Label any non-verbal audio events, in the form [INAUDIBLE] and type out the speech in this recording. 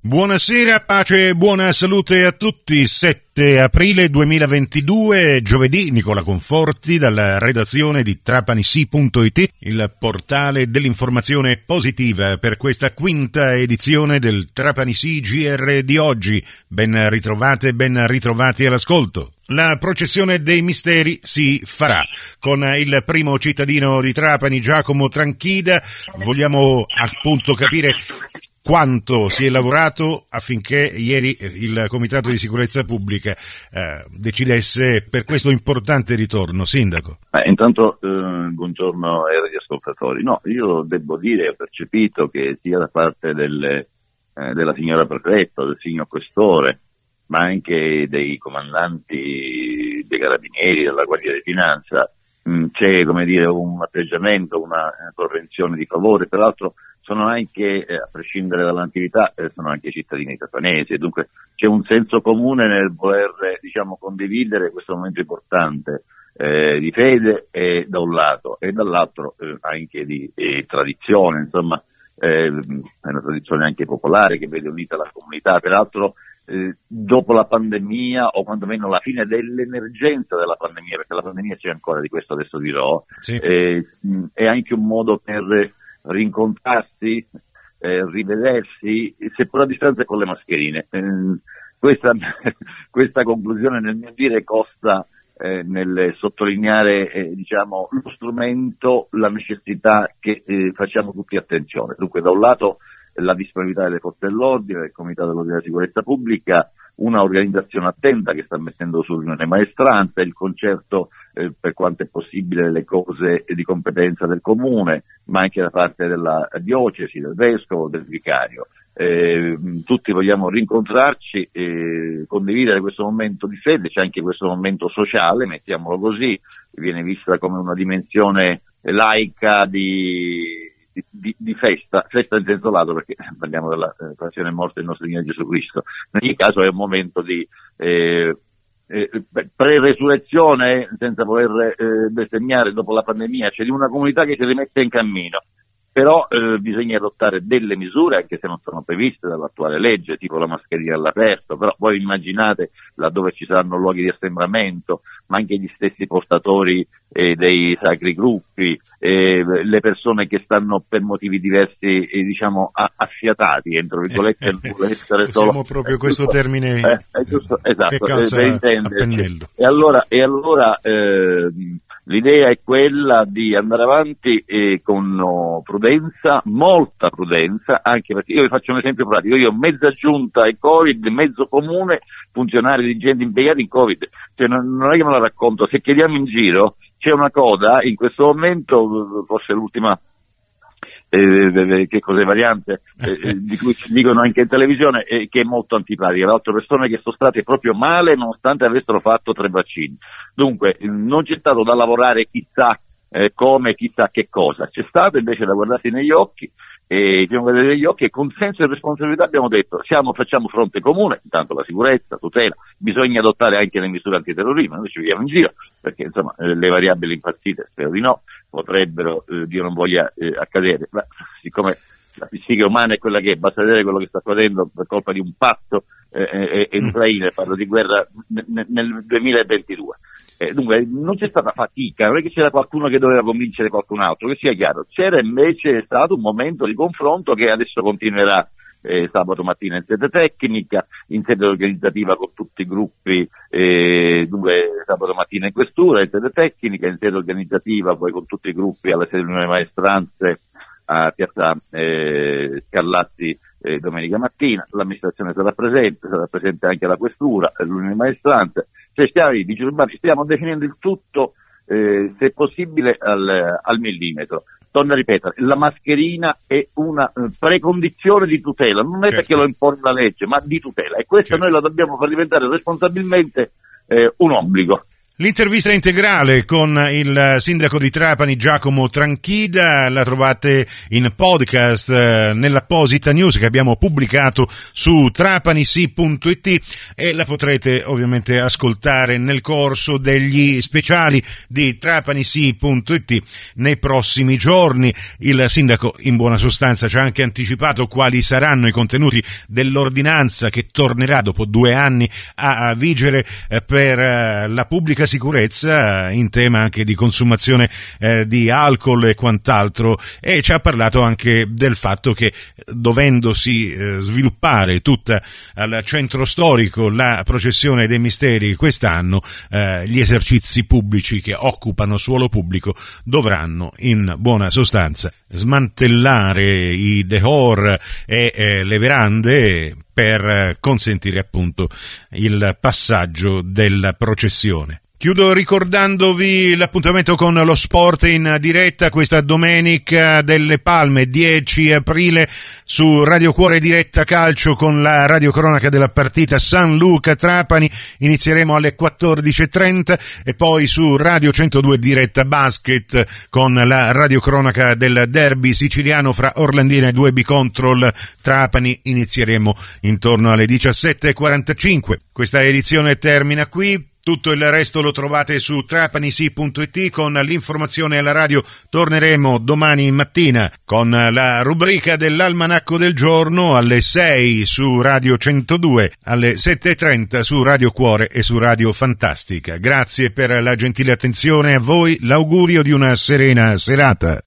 Buonasera, pace e buona salute a tutti. 7 aprile 2022, giovedì, Nicola Conforti dalla redazione di trapanisi.it, il portale dell'informazione positiva per questa quinta edizione del Trapanisi GR di oggi. Ben ritrovate, ben ritrovati all'ascolto. La processione dei misteri si farà con il primo cittadino di Trapani, Giacomo Tranchida. Vogliamo appunto capire quanto si è lavorato affinché ieri eh, il Comitato di Sicurezza Pubblica eh, decidesse per questo importante ritorno. Sindaco. Eh, intanto eh, buongiorno ai radioascoltatori. No, io devo dire, ho percepito che sia da parte delle, eh, della signora prefetta, del signor questore, ma anche dei comandanti dei carabinieri, della Guardia di Finanza, mh, c'è come dire, un atteggiamento, una correnzione di favore. Peraltro sono anche, eh, a prescindere dall'attività, eh, sono anche cittadini catanesi, dunque c'è un senso comune nel voler diciamo, condividere questo momento importante eh, di fede da un lato e dall'altro eh, anche di tradizione, insomma eh, è una tradizione anche popolare che vede unita la comunità, peraltro eh, dopo la pandemia o quantomeno la fine dell'emergenza della pandemia, perché la pandemia c'è ancora, di questo adesso dirò, sì. è anche un modo per rincontrarsi, eh, rivedersi, seppur a distanza con le mascherine. Eh, questa, [LAUGHS] questa, conclusione nel mio dire costa eh, nel sottolineare eh, diciamo, lo strumento, la necessità che eh, facciamo tutti attenzione. Dunque da un lato la disponibilità delle forze dell'ordine, del Comitato dell'Ordine della Sicurezza Pubblica, una organizzazione attenta che sta mettendo su riunione maestranza, il concerto eh, per quanto è possibile le cose di competenza del comune, ma anche da parte della diocesi, del vescovo, del vicario. Eh, tutti vogliamo rincontrarci e condividere questo momento di fede, c'è anche questo momento sociale, mettiamolo così, viene vista come una dimensione laica di di, di, festa, festa lato perché parliamo della eh, passione e morte del nostro Signore Gesù Cristo. In ogni caso è un momento di eh, eh, pre-resurrezione, senza voler eh, bestemmiare dopo la pandemia, c'è di una comunità che si rimette in cammino però eh, bisogna adottare delle misure anche se non sono previste dall'attuale legge, tipo la mascherina all'aperto, però voi immaginate laddove ci saranno luoghi di assembramento, ma anche gli stessi portatori eh, dei sacri gruppi, eh, le persone che stanno per motivi diversi eh, diciamo affiatati, entro virgolette, [LAUGHS] non vuole essere solo... Siamo proprio questo giusto, termine eh, giusto, esatto, che calza a pennello. E allora, e allora L'idea è quella di andare avanti eh, con oh, prudenza, molta prudenza, anche perché io vi faccio un esempio pratico, io ho mezza giunta ai Covid, mezzo comune, funzionari di gente impiegati in Covid, cioè non, non, è che me la racconto, se chiediamo in giro c'è una coda, in questo momento, forse l'ultima eh, che cos'è variante, eh, eh, di cui ci dicono anche in televisione, eh, che è molto antipatica. Tra l'altro persone che sono state proprio male nonostante avessero fatto tre vaccini. Dunque, non c'è stato da lavorare chissà eh, come, chissà che cosa, c'è stato invece da guardarsi negli occhi e ci guardare negli occhi e con senso di responsabilità abbiamo detto siamo, facciamo fronte comune, intanto la sicurezza, tutela, bisogna adottare anche le misure antiterrorismo, noi ci vediamo in giro perché insomma eh, le variabili impazzite, spero di no, potrebbero, eh, Dio non voglia, eh, accadere, ma siccome la psiche umana è quella che è, basta vedere quello che sta accadendo per colpa di un patto eh, eh, in Ucraina, parlo di guerra n- nel 2022. Eh, dunque non c'è stata fatica, non è che c'era qualcuno che doveva convincere qualcun altro, che sia chiaro, c'era invece stato un momento di confronto che adesso continuerà eh, sabato mattina in sede tecnica, in sede organizzativa con tutti i gruppi, eh, dunque sabato mattina in questura, in sede tecnica, in sede organizzativa poi con tutti i gruppi alla sede delle maestranze a Piazza eh, Scarlatti eh, domenica mattina, l'amministrazione sarà presente, sarà presente anche la questura, l'unione maestranze, cioè stiamo, stiamo definendo il tutto eh, se possibile al, al millimetro torno a ripetere, la mascherina è una eh, precondizione di tutela, non è certo. perché lo impone la legge, ma di tutela e questa certo. noi la dobbiamo far diventare responsabilmente eh, un obbligo. L'intervista integrale con il sindaco di Trapani Giacomo Tranchida la trovate in podcast eh, nell'apposita news che abbiamo pubblicato su trapanisi.it e la potrete ovviamente ascoltare nel corso degli speciali di trapanisi.it nei prossimi giorni. Il sindaco in buona sostanza ci ha anche anticipato quali saranno i contenuti dell'ordinanza che tornerà dopo due anni a vigere eh, per eh, la pubblica sicurezza in tema anche di consumazione eh, di alcol e quant'altro. E ci ha parlato anche del fatto che dovendosi eh, sviluppare tutta al centro storico la processione dei misteri quest'anno eh, gli esercizi pubblici che occupano suolo pubblico dovranno in buona sostanza smantellare i decor e eh, le verande per consentire appunto il passaggio della processione. Chiudo ricordandovi l'appuntamento con lo sport in diretta questa domenica delle Palme, 10 aprile su Radio Cuore Diretta Calcio con la radiocronaca della partita San Luca Trapani. Inizieremo alle 14.30 e poi su Radio 102 Diretta Basket con la radiocronaca del derby siciliano fra Orlandina e 2B Control Trapani. Inizieremo intorno alle 17.45. Questa edizione termina qui. Tutto il resto lo trovate su trapanisi.it con l'informazione alla radio. Torneremo domani mattina con la rubrica dell'almanacco del giorno alle 6 su Radio 102, alle 7.30 su Radio Cuore e su Radio Fantastica. Grazie per la gentile attenzione a voi, l'augurio di una serena serata.